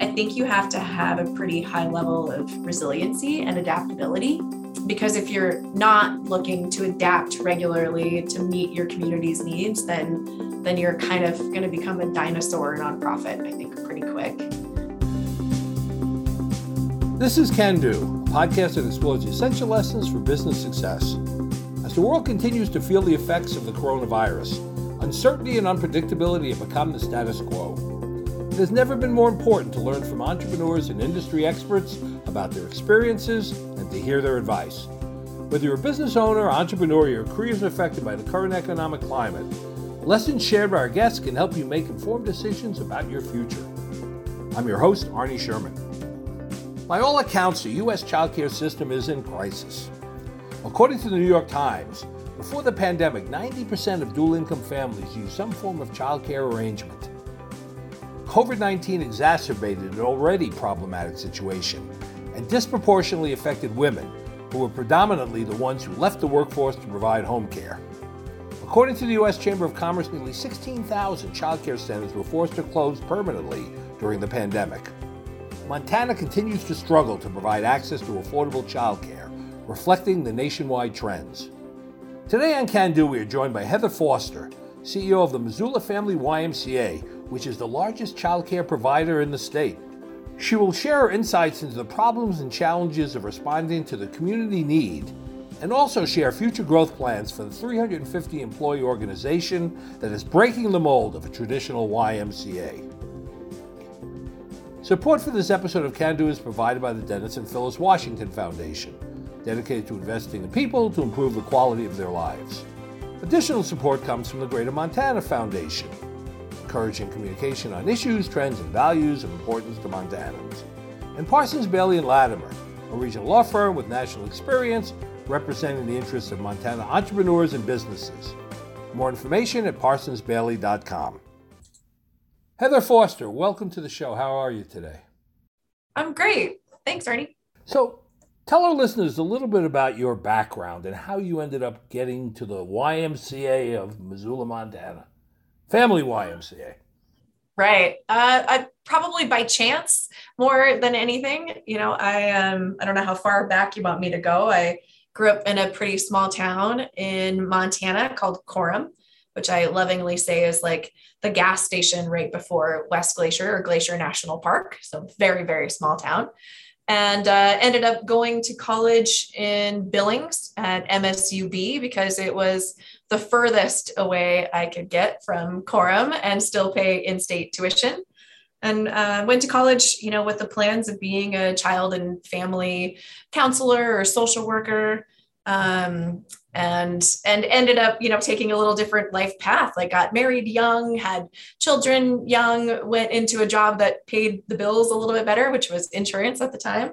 I think you have to have a pretty high level of resiliency and adaptability because if you're not looking to adapt regularly to meet your community's needs, then then you're kind of going to become a dinosaur nonprofit, I think, pretty quick. This is Can Do, a podcast that explores the essential lessons for business success. As the world continues to feel the effects of the coronavirus, uncertainty and unpredictability have become the status quo. It has never been more important to learn from entrepreneurs and industry experts about their experiences and to hear their advice. Whether you're a business owner, entrepreneur, or your career is affected by the current economic climate, lessons shared by our guests can help you make informed decisions about your future. I'm your host, Arnie Sherman. By all accounts, the U.S. childcare system is in crisis. According to the New York Times, before the pandemic, 90% of dual income families used some form of childcare arrangement. COVID 19 exacerbated an already problematic situation and disproportionately affected women, who were predominantly the ones who left the workforce to provide home care. According to the U.S. Chamber of Commerce, nearly 16,000 childcare centers were forced to close permanently during the pandemic. Montana continues to struggle to provide access to affordable childcare, reflecting the nationwide trends. Today on Can Do, we are joined by Heather Foster, CEO of the Missoula Family YMCA, which is the largest child care provider in the state. She will share her insights into the problems and challenges of responding to the community need and also share future growth plans for the 350 employee organization that is breaking the mold of a traditional YMCA. Support for this episode of Can Do is provided by the Dennis and Phyllis Washington Foundation, dedicated to investing in people to improve the quality of their lives. Additional support comes from the Greater Montana Foundation, encouraging communication on issues, trends, and values of importance to Montanans. And Parsons Behle and Latimer, a regional law firm with national experience representing the interests of Montana entrepreneurs and businesses. More information at parsonsbehle.com. Heather Foster, welcome to the show. How are you today? I'm great. Thanks, Ernie. So, tell our listeners a little bit about your background and how you ended up getting to the YMCA of Missoula, Montana. Family YMCA. Right. Uh, I, probably by chance more than anything. You know, I um, I don't know how far back you want me to go. I grew up in a pretty small town in Montana called Coram, which I lovingly say is like the gas station right before West Glacier or Glacier National Park. So very very small town and uh, ended up going to college in Billings at MSUB because it was the furthest away I could get from Coram and still pay in-state tuition. And uh, went to college, you know, with the plans of being a child and family counselor or social worker. Um, and and ended up you know taking a little different life path like got married young had children young went into a job that paid the bills a little bit better which was insurance at the time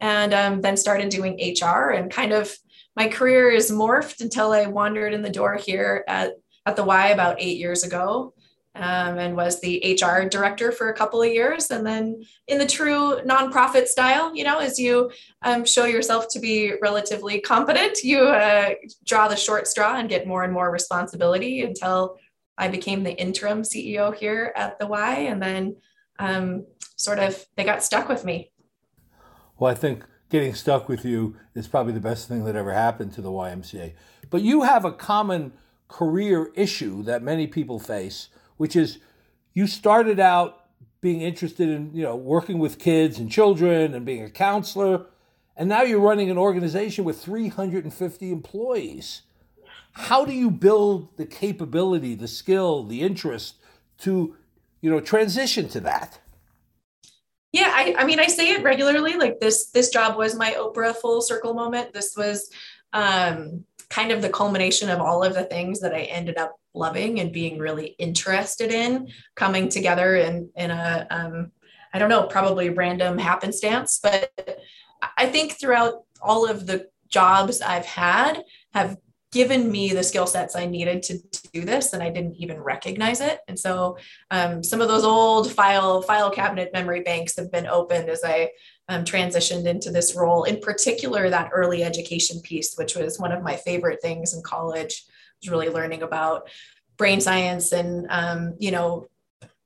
and um, then started doing hr and kind of my career is morphed until i wandered in the door here at, at the y about eight years ago um, and was the HR director for a couple of years. And then, in the true nonprofit style, you know, as you um, show yourself to be relatively competent, you uh, draw the short straw and get more and more responsibility until I became the interim CEO here at the Y. And then, um, sort of, they got stuck with me. Well, I think getting stuck with you is probably the best thing that ever happened to the YMCA. But you have a common career issue that many people face which is you started out being interested in you know working with kids and children and being a counselor and now you're running an organization with 350 employees how do you build the capability the skill the interest to you know transition to that yeah I, I mean i say it regularly like this this job was my oprah full circle moment. This was um kind of the culmination of all of the things that I ended up loving and being really interested in coming together in in a um, I don't know, probably random happenstance, but I think throughout all of the jobs I've had have given me the skill sets I needed to, to, do this, and I didn't even recognize it. And so, um, some of those old file file cabinet memory banks have been opened as I um, transitioned into this role. In particular, that early education piece, which was one of my favorite things in college, was really learning about brain science and um, you know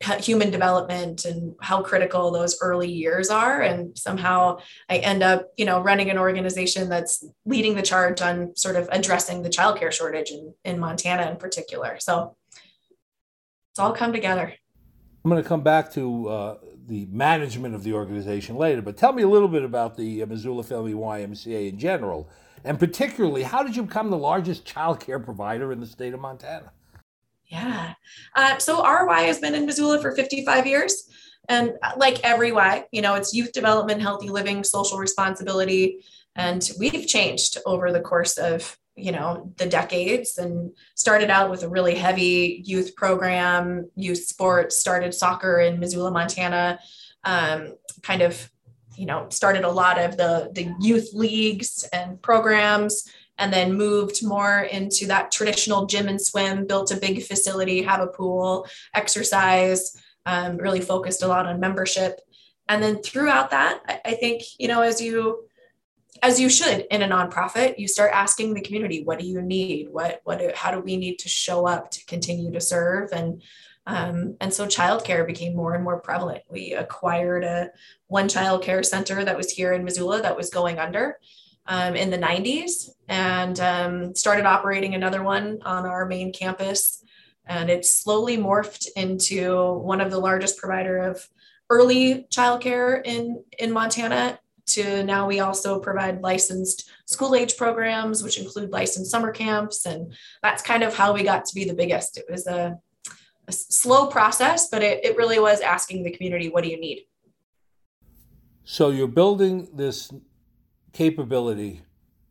human development and how critical those early years are. And somehow i end up you know running an organization that's leading the charge on sort of addressing the childcare shortage in, in montana in particular. So it's all come together. I'm going to come back to uh, the management of the organization later but tell me a little bit about the uh, missoula family ymca in general. And particularly how did you become the largest child care provider in the state of montana yeah. Uh, so RY has been in Missoula for 55 years. And like every Y, you know, it's youth development, healthy living, social responsibility. And we've changed over the course of, you know, the decades and started out with a really heavy youth program, youth sports, started soccer in Missoula, Montana, um, kind of, you know, started a lot of the, the youth leagues and programs and then moved more into that traditional gym and swim, built a big facility, have a pool, exercise, um, really focused a lot on membership. And then throughout that, I, I think, you know, as you as you should in a nonprofit, you start asking the community, what do you need? What, what, how do we need to show up to continue to serve? And, um, and so childcare became more and more prevalent. We acquired a one child care center that was here in Missoula that was going under um, in the 90s and um, started operating another one on our main campus. And it slowly morphed into one of the largest provider of early childcare in, in Montana to now we also provide licensed school age programs, which include licensed summer camps. And that's kind of how we got to be the biggest. It was a, a slow process, but it, it really was asking the community, what do you need? So you're building this capability,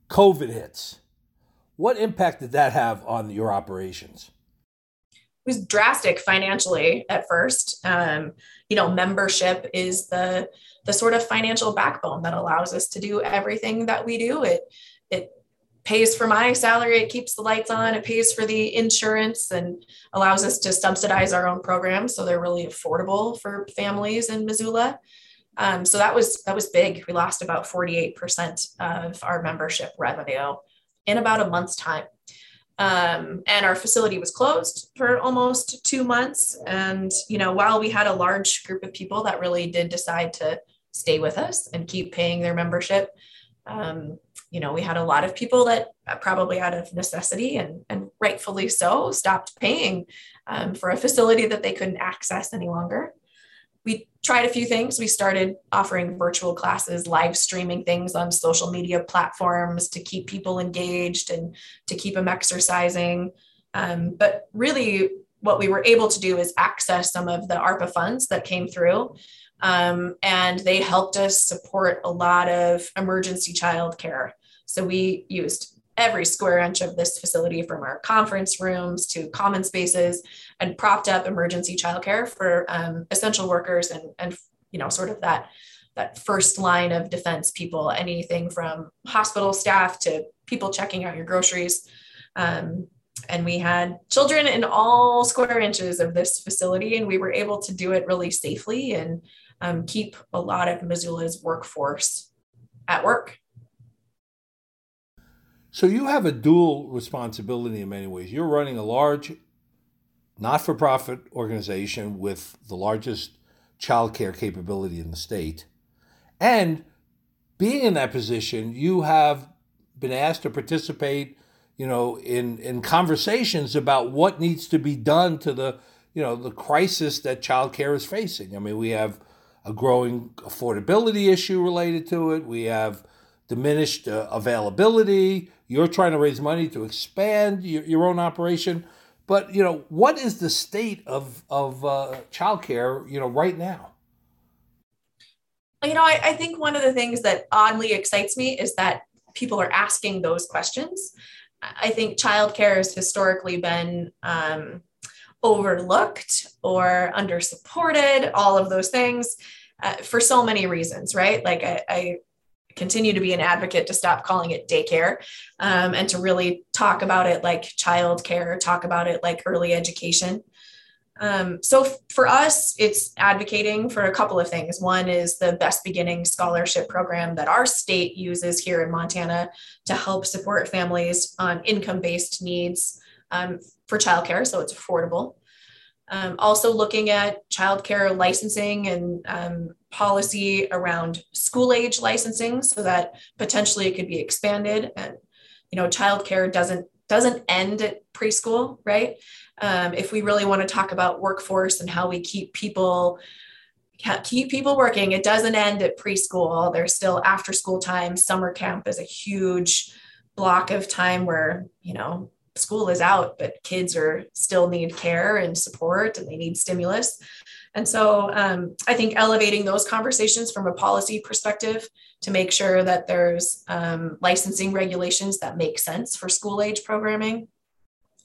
COVID hits. What impact did that have on your operations? It was drastic financially at first. Um, you know, membership is the the sort of financial backbone that allows us to do everything that we do. It it pays for my salary, it keeps the lights on, it pays for the insurance and allows us to subsidize our own programs so they're really affordable for families in Missoula. Um, so that was that was big. We lost about 48% of our membership revenue in about a month's time. Um, and our facility was closed for almost two months. And you know, while we had a large group of people that really did decide to stay with us and keep paying their membership, um, you know, we had a lot of people that probably out of necessity and, and rightfully so stopped paying um, for a facility that they couldn't access any longer we tried a few things. We started offering virtual classes, live streaming things on social media platforms to keep people engaged and to keep them exercising. Um, but really, what we were able to do is access some of the ARPA funds that came through. Um, and they helped us support a lot of emergency childcare. So we used every square inch of this facility from our conference rooms to common spaces and propped up emergency childcare for um, essential workers and, and you know sort of that that first line of defense people. Anything from hospital staff to people checking out your groceries. Um, and we had children in all square inches of this facility and we were able to do it really safely and um, keep a lot of missoula's workforce at work so you have a dual responsibility in many ways. You're running a large not for profit organization with the largest child care capability in the state. And being in that position, you have been asked to participate, you know, in, in conversations about what needs to be done to the, you know, the crisis that child care is facing. I mean, we have a growing affordability issue related to it. We have diminished uh, availability. You're trying to raise money to expand your, your own operation. But, you know, what is the state of, of uh, childcare, you know, right now? You know, I, I think one of the things that oddly excites me is that people are asking those questions. I think childcare has historically been um, overlooked or under supported, all of those things uh, for so many reasons, right? Like I, I continue to be an advocate to stop calling it daycare um, and to really talk about it like childcare, talk about it like early education. Um, so f- for us, it's advocating for a couple of things. One is the Best Beginning Scholarship Program that our state uses here in Montana to help support families on income based needs um, for childcare, so it's affordable. Um, also looking at childcare licensing and um, policy around school age licensing so that potentially it could be expanded and you know childcare doesn't doesn't end at preschool right? Um, if we really want to talk about workforce and how we keep people keep people working it doesn't end at preschool. There's still after school time. Summer camp is a huge block of time where you know school is out but kids are still need care and support and they need stimulus. And so um, i think elevating those conversations from a policy perspective to make sure that there's um, licensing regulations that make sense for school age programming.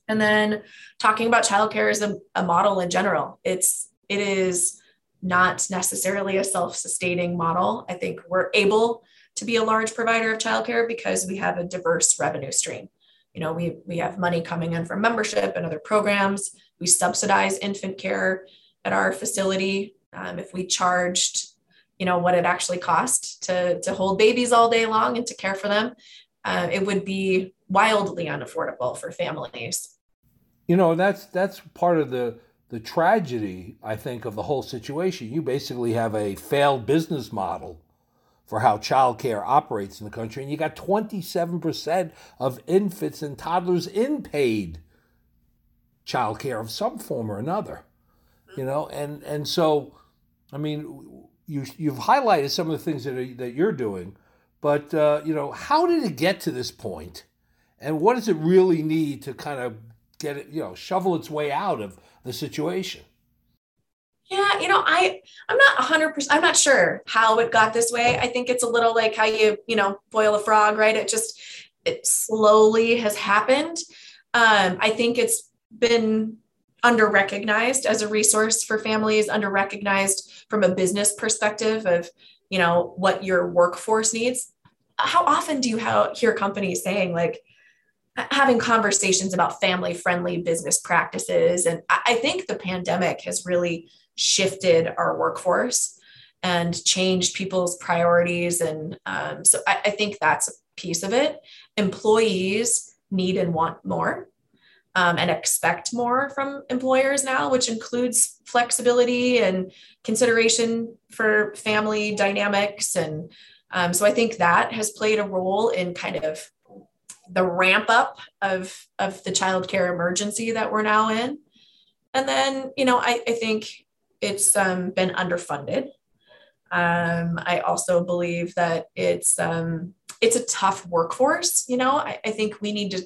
And then talking about childcare as a, a model in general. It's it is not necessarily a self-sustaining model. I think we're able to be a large provider of childcare because we have a diverse revenue stream you know we we have money coming in from membership and other programs. We subsidize infant care at our facility um, if we charged you know what it actually cost to to hold babies all day long and to care for them uh, it would be wildly unaffordable for families. You know that's that's part of the the tragedy i think of the whole situation. You basically have a failed business model for how childcare operates in the country and you got 27% of infants and toddlers in paid childcare of some form or another you know and and so i mean you you've highlighted some of the things that are, that you're doing, but uh, you know, how did it get to this point, and what does it really need to kind of get it, you know, shovel its way out of the situation? Yeah, you know, I I'm not 100% I'm not sure how it got this way. I think it's a little like how you, you know, boil a frog, right? It just it slowly has happened. Um, I think it's been under recognized as a resource for families, under recognized from a business perspective of, you know, what your workforce needs. How often do you hear companies saying like having conversations about family friendly business practices? And I think the pandemic has really shifted our workforce and changed people's priorities. And um, so I, I think that's a piece of it. Employees need and want more um, and expect more from employers now, which includes flexibility and consideration for family dynamics. And um, so I think that has played a role in kind of the ramp up of, of the childcare emergency that we're now in. And then, you know, I, I think it's um, been underfunded. Um, I also believe that it's um, it's a tough workforce. You know, I, I think we need to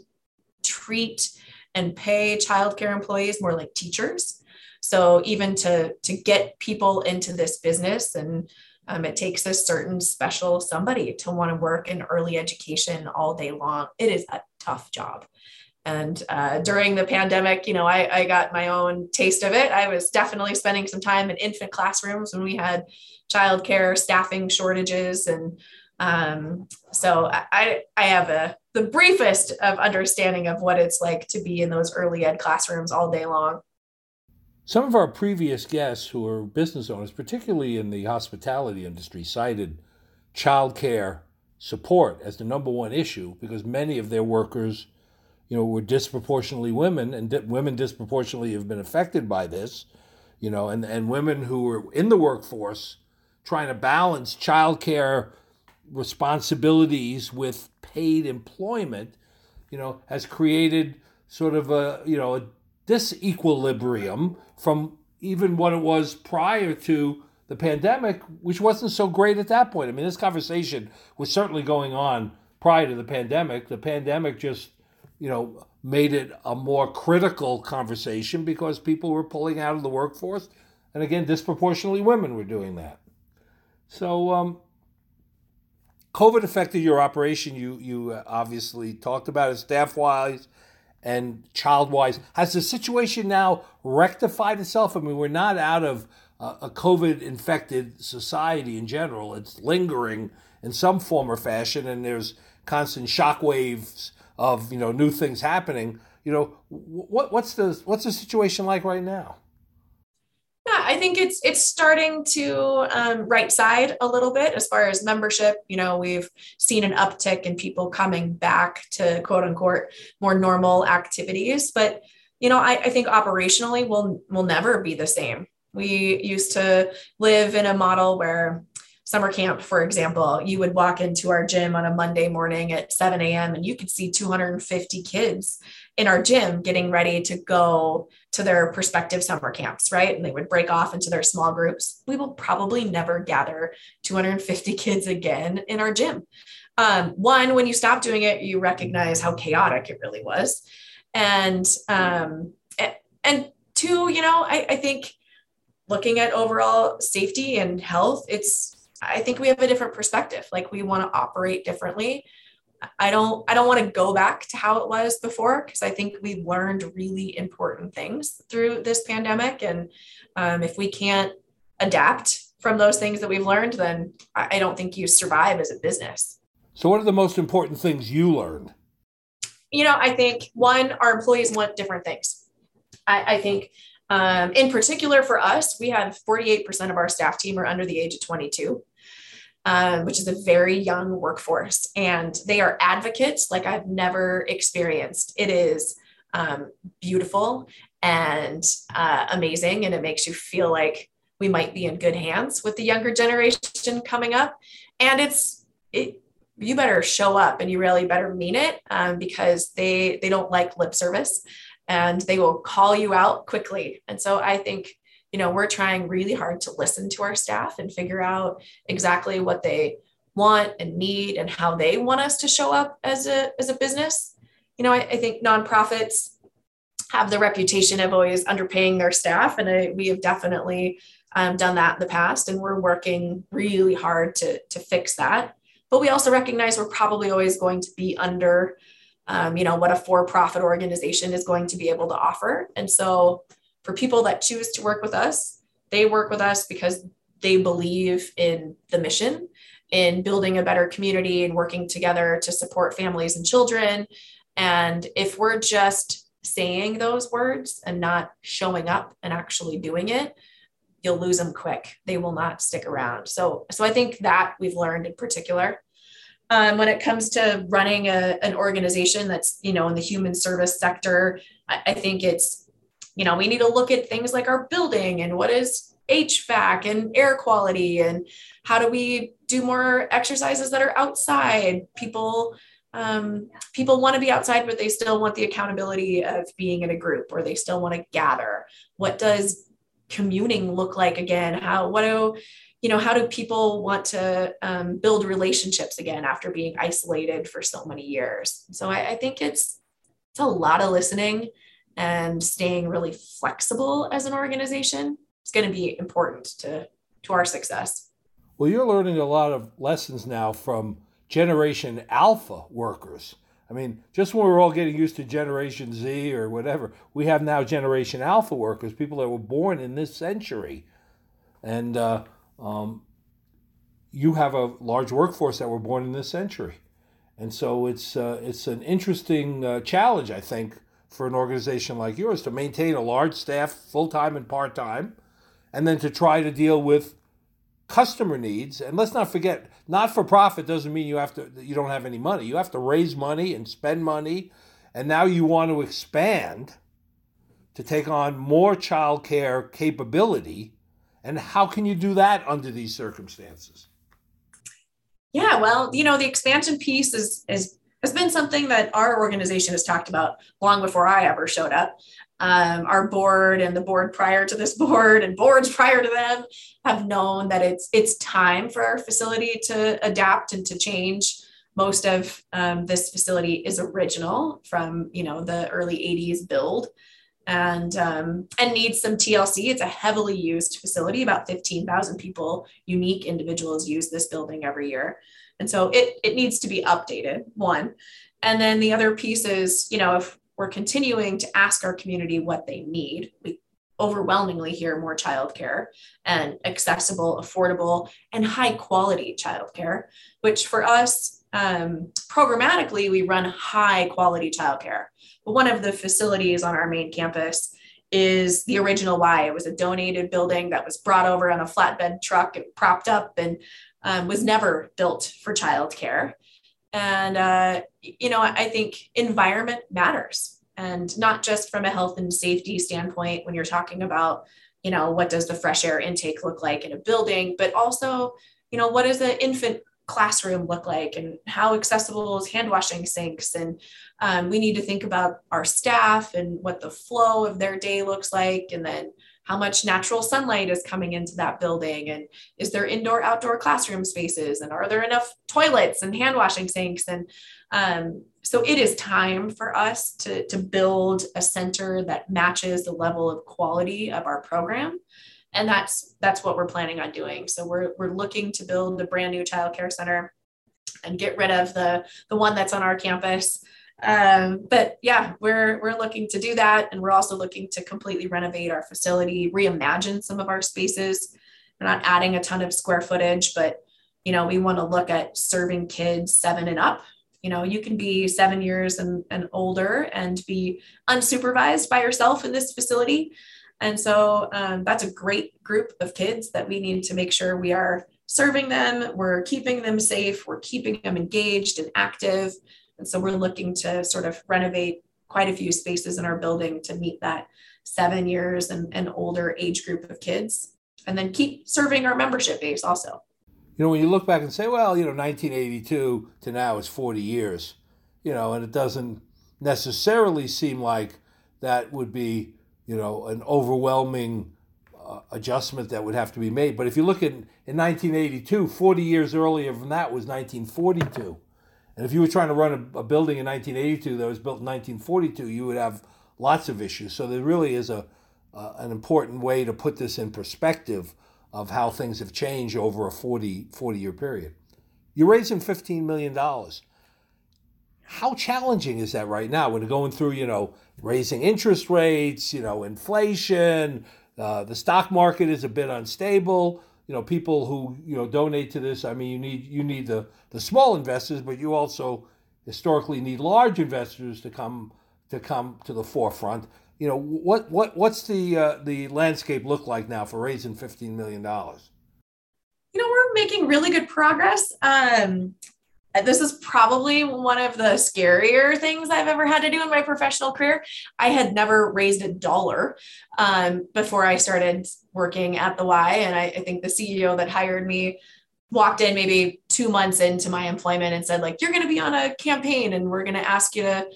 treat and pay childcare employees more like teachers. So even to to get people into this business and um, it takes a certain special somebody to want to work in early education all day long. It is a tough job. And uh, during the pandemic, you know, I, I got my own taste of it. I was definitely spending some time in infant classrooms when we had childcare staffing shortages and um, so I, I have a the briefest of understanding of what it's like to be in those early ed classrooms all day long. Some of our previous guests who are business owners, particularly in the hospitality industry, cited childcare support as the number one issue because many of their workers, you know, were disproportionately women, and di- women disproportionately have been affected by this, you know, and, and women who were in the workforce trying to balance childcare responsibilities with paid employment, you know, has created sort of a, you know, a disequilibrium from even what it was prior to the pandemic, which wasn't so great at that point. I mean, this conversation was certainly going on prior to the pandemic. The pandemic just, you know, made it a more critical conversation because people were pulling out of the workforce. And again, disproportionately women were doing that. So, um, COVID affected your operation. You you uh, obviously talked about it staff wise and child wise. Has the situation now rectified itself? I mean, we're not out of a COVID infected society in general. It's lingering in some form or fashion, and there's constant shock waves of you know new things happening. You know, what what's the what's the situation like right now? Yeah, I think it's it's starting to um, right side a little bit as far as membership. You know, we've seen an uptick in people coming back to quote unquote more normal activities, but you know, I, I think operationally we'll will never be the same. We used to live in a model where summer camp, for example, you would walk into our gym on a Monday morning at 7 a.m. and you could see 250 kids in our gym getting ready to go to their prospective summer camps, right? And they would break off into their small groups. We will probably never gather 250 kids again in our gym. Um, one, when you stop doing it, you recognize how chaotic it really was. And um, and two, you know, I, I think looking at overall safety and health, it's I think we have a different perspective. Like we want to operate differently. I don't I don't want to go back to how it was before because I think we've learned really important things through this pandemic. And um, if we can't adapt from those things that we've learned, then I don't think you survive as a business. So, what are the most important things you learned? You know, I think one, our employees want different things. I, I think, um, in particular for us, we have 48% of our staff team are under the age of 22 um, which is a very young workforce. And they are advocates like I've never experienced. It is um, beautiful and uh, amazing. And it makes you feel like we might be in good hands with the younger generation coming up. And it's, it, you better show up and you really better mean it um, because they they don't like lip service and they will call you out quickly and so i think you know we're trying really hard to listen to our staff and figure out exactly what they want and need and how they want us to show up as a as a business. You know i, I think nonprofits have the reputation of always underpaying their staff and I, we have definitely um, done that in the past and we're working really hard to to fix that. But we also recognize we're probably always going to be under um, you know what a for-profit organization is going to be able to offer. And so for people that choose to work with us, they work with us because they believe in the mission, in building a better community and working together to support families and children. And if we're just saying those words and not showing up and actually doing it, you'll lose them quick. They will not stick around. So, so I think that we've learned in particular. Um, when it comes to running a, an organization that's you know in the human service sector, I, I think it's you know, we need to look at things like our building and what is HVAC and air quality and how do we do more exercises that are outside. People um, people want to be outside, but they still want the accountability of being in a group or they still want to gather. What does communing look like again? How what do you know how do people want to um, build relationships again after being isolated for so many years? So I, I think it's it's a lot of listening and staying really flexible as an organization is going to be important to, to our success. Well, you're learning a lot of lessons now from Generation Alpha workers. I mean, just when we're all getting used to Generation Z or whatever, we have now Generation Alpha workers, people that were born in this century. And uh, um, you have a large workforce that were born in this century. And so it's, uh, it's an interesting uh, challenge, I think, for an organization like yours to maintain a large staff, full time and part time, and then to try to deal with customer needs. And let's not forget, not for profit doesn't mean you have to you don't have any money. You have to raise money and spend money, and now you want to expand to take on more child care capability. And how can you do that under these circumstances? Yeah, well, you know, the expansion piece is is has been something that our organization has talked about long before I ever showed up. Um, our board and the board prior to this board and boards prior to them have known that it's it's time for our facility to adapt and to change. Most of um, this facility is original from you know the early 80s build and um, and needs some TLC. It's a heavily used facility. About 15,000 people, unique individuals, use this building every year. And so it, it needs to be updated, one. And then the other piece is, you know, if we're continuing to ask our community what they need, we overwhelmingly hear more childcare and accessible, affordable, and high quality childcare, which for us, um, programmatically, we run high quality childcare. But one of the facilities on our main campus is the original Y. It was a donated building that was brought over on a flatbed truck and propped up and um, was never built for childcare. And, uh, you know, I think environment matters. and not just from a health and safety standpoint when you're talking about you know what does the fresh air intake look like in a building but also you know what does an infant classroom look like and how accessible is hand washing sinks and um, we need to think about our staff and what the flow of their day looks like and then how much natural sunlight is coming into that building and is there indoor outdoor classroom spaces and are there enough toilets and hand washing sinks? And um, so it is time for us to, to build a center that matches the level of quality of our program. And that's that's what we're planning on doing. So we're, we're looking to build a brand new child care center and get rid of the the one that's on our campus um, but yeah, we're we're looking to do that, and we're also looking to completely renovate our facility, reimagine some of our spaces. We're not adding a ton of square footage, but you know, we want to look at serving kids seven and up. You know, you can be seven years and, and older and be unsupervised by yourself in this facility. And so um, that's a great group of kids that we need to make sure we are serving them, we're keeping them safe, we're keeping them engaged and active, and so we're looking to sort of renovate quite a few spaces in our building to meet that seven years and, and older age group of kids, and then keep serving our membership base also. You know, when you look back and say, well, you know, 1982 to now is 40 years, you know, and it doesn't necessarily seem like that would be, you know, an overwhelming uh, adjustment that would have to be made. But if you look at in 1982, 40 years earlier than that was 1942. And if you were trying to run a, a, building in 1982 that was built in 1942, you would have lots of issues. So there really is a uh, an important way to put this in perspective of how things have changed over a 40, 40 year period. You're raising $15 million. How challenging is that right now when going through, you know, raising interest rates, you know, inflation, uh, the stock market is a bit unstable you know people who you know donate to this i mean you need you need the the small investors but you also historically need large investors to come to come to the forefront. You know what what what's the uh, the landscape look like now for raising 15 million dollars? You know we're making really good progress. Um this is probably one of the scarier things I've ever had to do in my professional career. I had never raised a dollar um, before I started working at the Y. And I, I think the CEO that hired me walked in maybe two months into my employment and said, like, you're going to be on a campaign and we're going to ask you to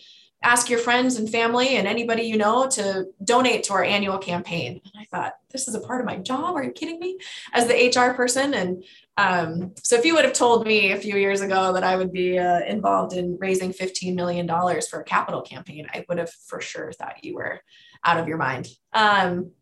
ask your friends and family and anybody you know to donate to our annual campaign. And I thought, this is a part of my job. Are you kidding me? As the HR person. And um, so if you would have told me a few years ago that I would be uh, involved in raising $15 million for a capital campaign, I would have for sure thought you were out of your mind. Um,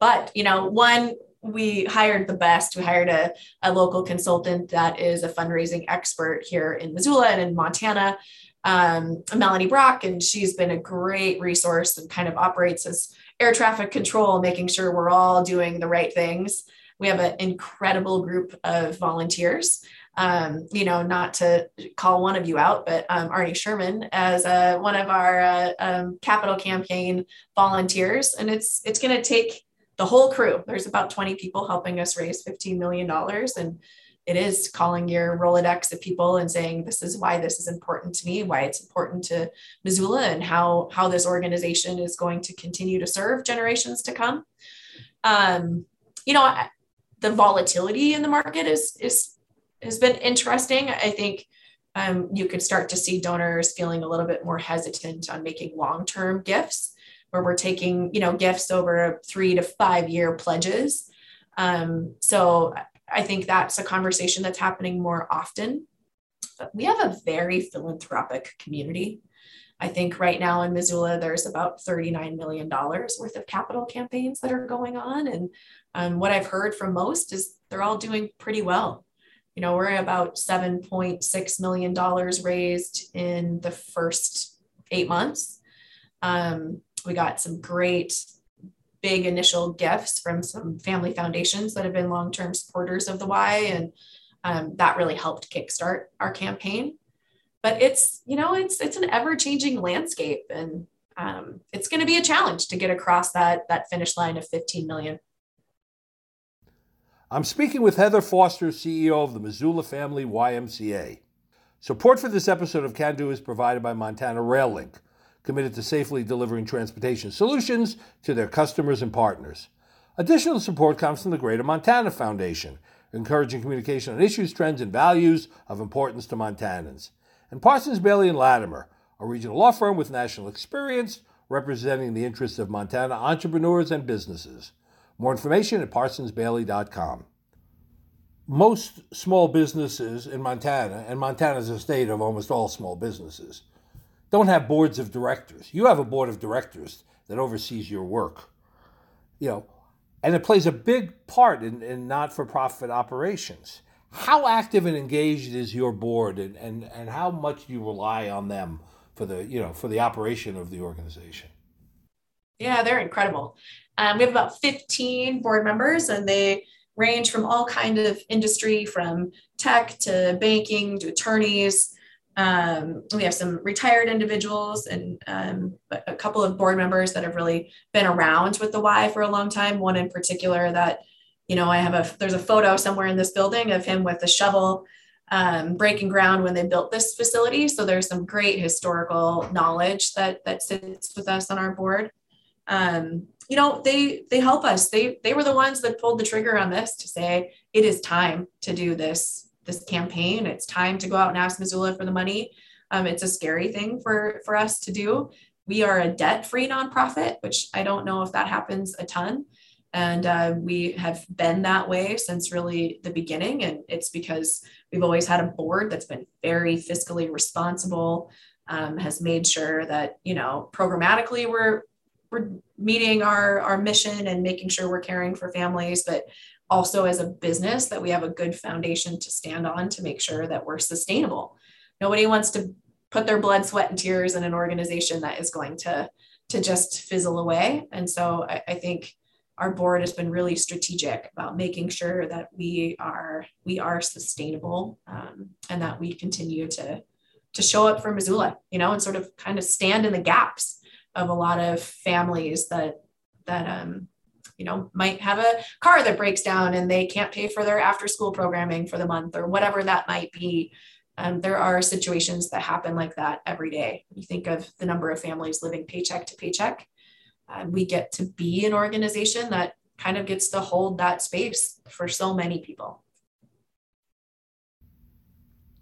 but, you know, one, we hired the best. We hired a, a local consultant that is a fundraising expert here in Missoula and in Montana um, Melanie Brock, and she's been a great resource and kind of operates as air traffic control, making sure we're all doing the right things. We have an incredible group of volunteers. Um, you know, not to call one of you out, but um, Arnie Sherman as uh, one of our uh, um, capital campaign volunteers, and it's it's going to take the whole crew. There's about 20 people helping us raise 15 million dollars, and it is calling your Rolodex of people and saying, this is why this is important to me, why it's important to Missoula and how, how this organization is going to continue to serve generations to come. Um, you know, the volatility in the market is, is, has been interesting. I think um, you could start to see donors feeling a little bit more hesitant on making long-term gifts where we're taking, you know, gifts over three to five year pledges. Um, so I think that's a conversation that's happening more often. But we have a very philanthropic community. I think right now in Missoula, there's about $39 million worth of capital campaigns that are going on. And um, what I've heard from most is they're all doing pretty well. You know, we're about $7.6 million raised in the first eight months. Um, we got some great big initial gifts from some family foundations that have been long-term supporters of the Y, and um, that really helped kickstart our campaign. But it's you know it's it's an ever-changing landscape, and um, it's going to be a challenge to get across that that finish line of 15 million. I'm speaking with Heather Foster, CEO of the Missoula Family YMCA. Support for this episode of Can Do is provided by Montana Rail Link committed to safely delivering transportation solutions to their customers and partners. Additional support comes from the Greater Montana Foundation, encouraging communication on issues, trends, and values of importance to Montanans. And Parsons Behle and Latimer, a regional law firm with national experience representing the interests of Montana entrepreneurs and businesses. More information at parsonsbehle.com. Most small businesses in Montana, and Montana is a state of almost all small businesses, don't have boards of directors. You have a board of directors that oversees your work. You know, and it plays a big part in, in not-for-profit operations. How active and engaged is your board and, and, and how much do you rely on them for the, you know, for the operation of the organization? Yeah, they're incredible. Um, we have about 15 board members and they range from all kind of industry from tech to banking to attorneys um, we have some retired individuals and um, a couple of board members that have really been around with the Y for a long time. One in particular that, you know, I have a there's a photo somewhere in this building of him with a shovel um, breaking ground when they built this facility. So there's some great historical knowledge that that sits with us on our board. Um, you know, they they help us. They they were the ones that pulled the trigger on this to say it is time to do this this campaign. It's time to go out and ask Missoula for the money. Um, it's a scary thing for for us to do. We are a debt-free nonprofit, which I don't know if that happens a ton. And uh, we have been that way since really the beginning. And it's because we've always had a board that's been very fiscally responsible, um, has made sure that, you know, programmatically we're, we're meeting our, our mission and making sure we're caring for families, but also as a business that we have a good foundation to stand on to make sure that we're sustainable. Nobody wants to put their blood, sweat, and tears in an organization that is going to, to just fizzle away. And so I, I think our board has been really strategic about making sure that we are we are sustainable um, and that we continue to to show up for Missoula, you know, and sort of kind of stand in the gaps of a lot of families that that um, you know might have a car that breaks down and they can't pay for their after school programming for the month or whatever that might be. Um, there are situations that happen like that every day. You think of the number of families living paycheck to paycheck. Uh, we get to be an organization that kind of gets to hold that space for so many people.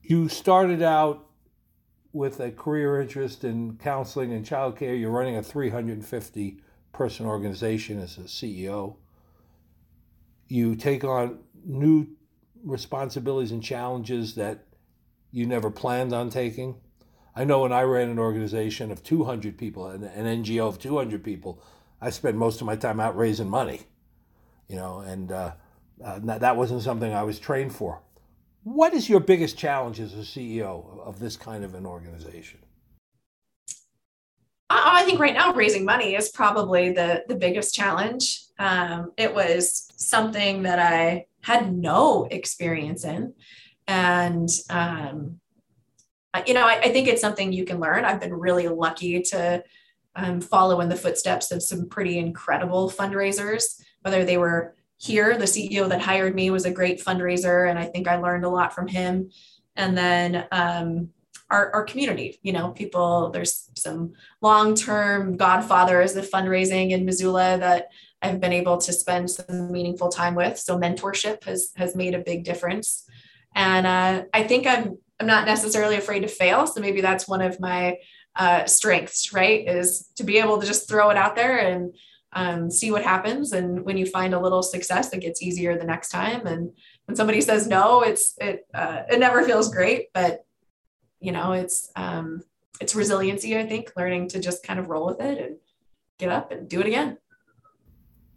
You started out with a career interest in counseling and childcare. You're running a 350 person organization as a CEO. You take on new responsibilities and challenges that you never planned on taking. I know when I ran an organization of 200 people, an, an NGO of 200 people, I spent most of my time out raising money, you know, and uh, uh, that wasn't something I was trained for. What is your biggest challenge as a CEO of this kind of an organization? I think right now raising money is probably the the biggest challenge. Um, it was something that I had no experience in, and um, you know I, I, think it's something you can learn. I've been really lucky to um, follow in the footsteps of some pretty incredible fundraisers, whether they were here. The CEO that hired me was a great fundraiser, and I think I learned a lot from him. And then um, our, our community. You know, people, there's some long term godfathers of fundraising in Missoula that I've been able to spend some meaningful time with. So mentorship has has made a big difference. And uh, I think I'm I'm not necessarily afraid to fail. So maybe that's one of my uh, strengths, right? Is to be able to just throw it out there and um, see what happens. And when you find a little success, it gets easier the next time. And when somebody says no, it's it uh, it never feels great, but you know, it's um, it's resiliency. I think learning to just kind of roll with it and get up and do it again.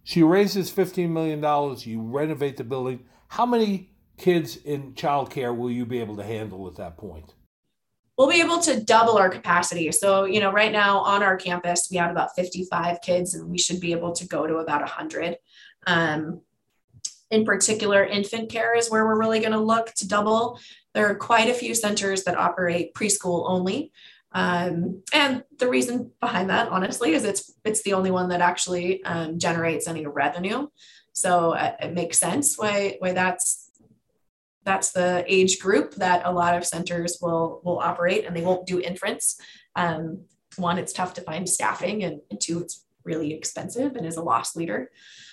She raises fifteen million dollars. You renovate the building. How many kids in childcare will you be able to handle at that point? We'll be able to double our capacity. So, you know, right now on our campus, we have about 55 kids, and we should be able to go to about 100. Um, in particular, infant care is where we're really going to look to double. There are quite a few centers that operate preschool only. Um, and the reason behind that, honestly, is it's it's the only one that actually um, generates any revenue. So uh, it makes sense why why that's that's the age group that a lot of centers will will operate, and they won't do infants. Um, one, it's tough to find staffing, and, and two, it's really expensive and is a loss leader.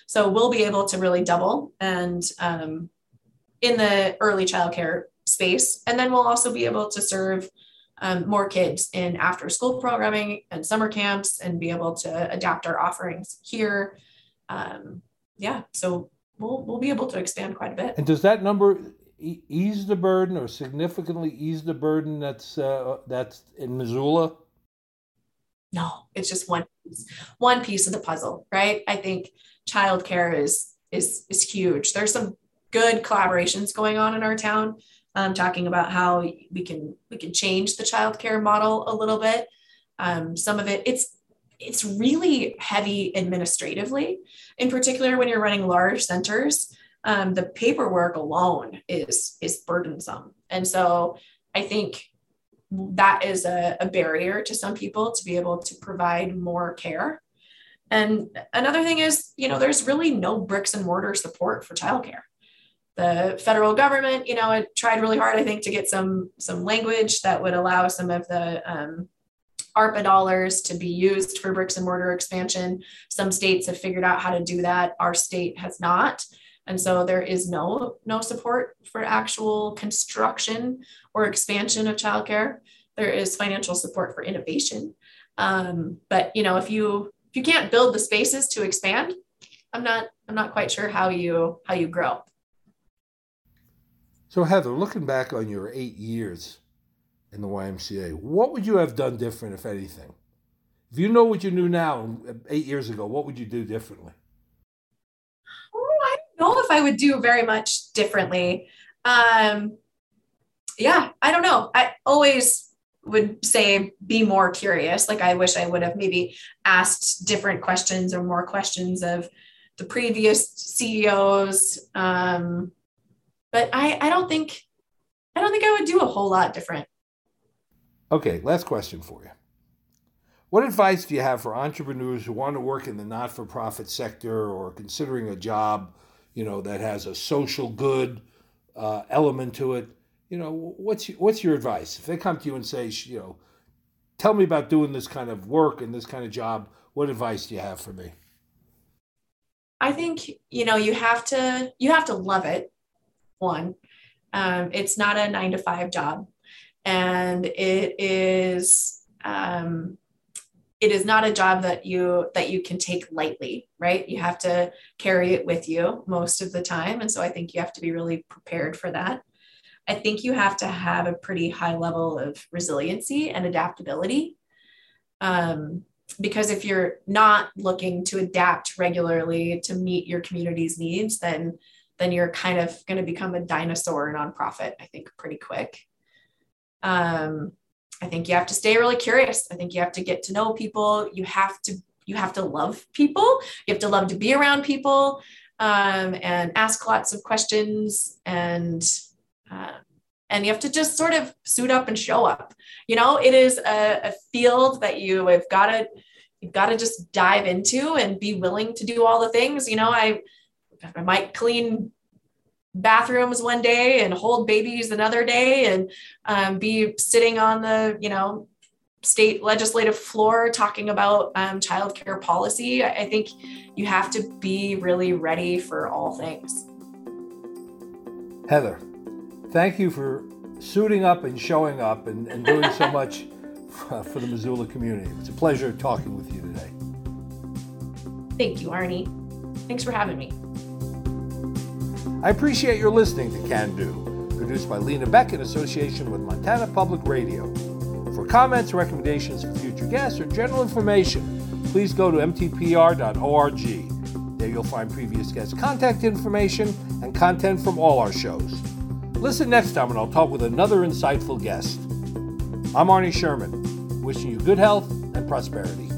So we'll be able to really double and um, in the early childcare space. And then we'll also be able to serve um, more kids in after school programming and summer camps and be able to adapt our offerings here. Um, yeah, so we'll, we'll be able to expand quite a bit. And does that number ease the burden or significantly ease the burden that's uh, that's in Missoula? No, it's just one piece, one piece of the puzzle, right? I think childcare is is is huge. There's some good collaborations going on in our town, um, talking about how we can we can change the childcare model a little bit. Um, some of it it's it's really heavy administratively, in particular when you're running large centers. Um, the paperwork alone is is burdensome, and so I think that is a, a barrier to some people to be able to provide more care. And another thing is, you know, there's really no bricks and mortar support for childcare. The federal government, you know, it tried really hard, I think, to get some some language that would allow some of the um, ARPA dollars to be used for bricks and mortar expansion. Some states have figured out how to do that. Our state has not. And so there is no no support for actual construction or expansion of childcare. There is financial support for innovation. Um, but you know, if you if you can't build the spaces to expand, I'm not I'm not quite sure how you how you grow. So Heather, looking back on your eight years in the YMCA, what would you have done different, if anything? If you know what you knew now eight years ago, what would you do differently? Oh, I don't know if I would do very much differently. Um, yeah, I don't know. I always would say be more curious. Like I wish I would have maybe asked different questions or more questions of the previous CEOs. Um, but I, I don't think I don't think I would do a whole lot different. Okay, last question for you. What advice do you have for entrepreneurs who want to work in the not-for-profit sector or considering a job you know, that has a social good uh, element to it. You know, what's what's your advice if they come to you and say, you know, tell me about doing this kind of work and this kind of job? What advice do you have for me? I think you know you have to you have to love it. One, um, it's not a nine to five job, and it is um, it is not a job that you that you can take lightly right? You have to carry it with you most of the time. And so i think you have to be really prepared for that. I think you have to have a pretty high level of resiliency and adaptability. Um, because if you're not looking to adapt regularly to meet your community's needs then then you're kind of going to become a dinosaur nonprofit i think pretty quick um, I think you have to stay really curious. I think you have to get to know people. You have to you have to love people. You have to love to be around people um, and ask lots of questions and uh, and you have to just sort of suit up and show up. You know, it is a, a field that you have got to you've got to just dive into and be willing to do all the things. You know, I I might clean bathrooms one day and hold babies another day and um, be sitting on the you know state legislative floor talking about um, childcare policy. I think you have to be really ready for all things. Heather thank you for suiting up and showing up and, and doing so much for the missoula community. It's a pleasure talking with you today. Thank you arnie. Thanks for having me I appreciate your listening to Can Do, produced by Lena Beck in association with Montana Public Radio. For comments, recommendations for future guests, or general information, please go to mtpr.org. There you'll find previous guests' contact information and content from all our shows. Listen next time and I'll talk with another insightful guest. I'm Arnie Sherman, wishing you good health and prosperity.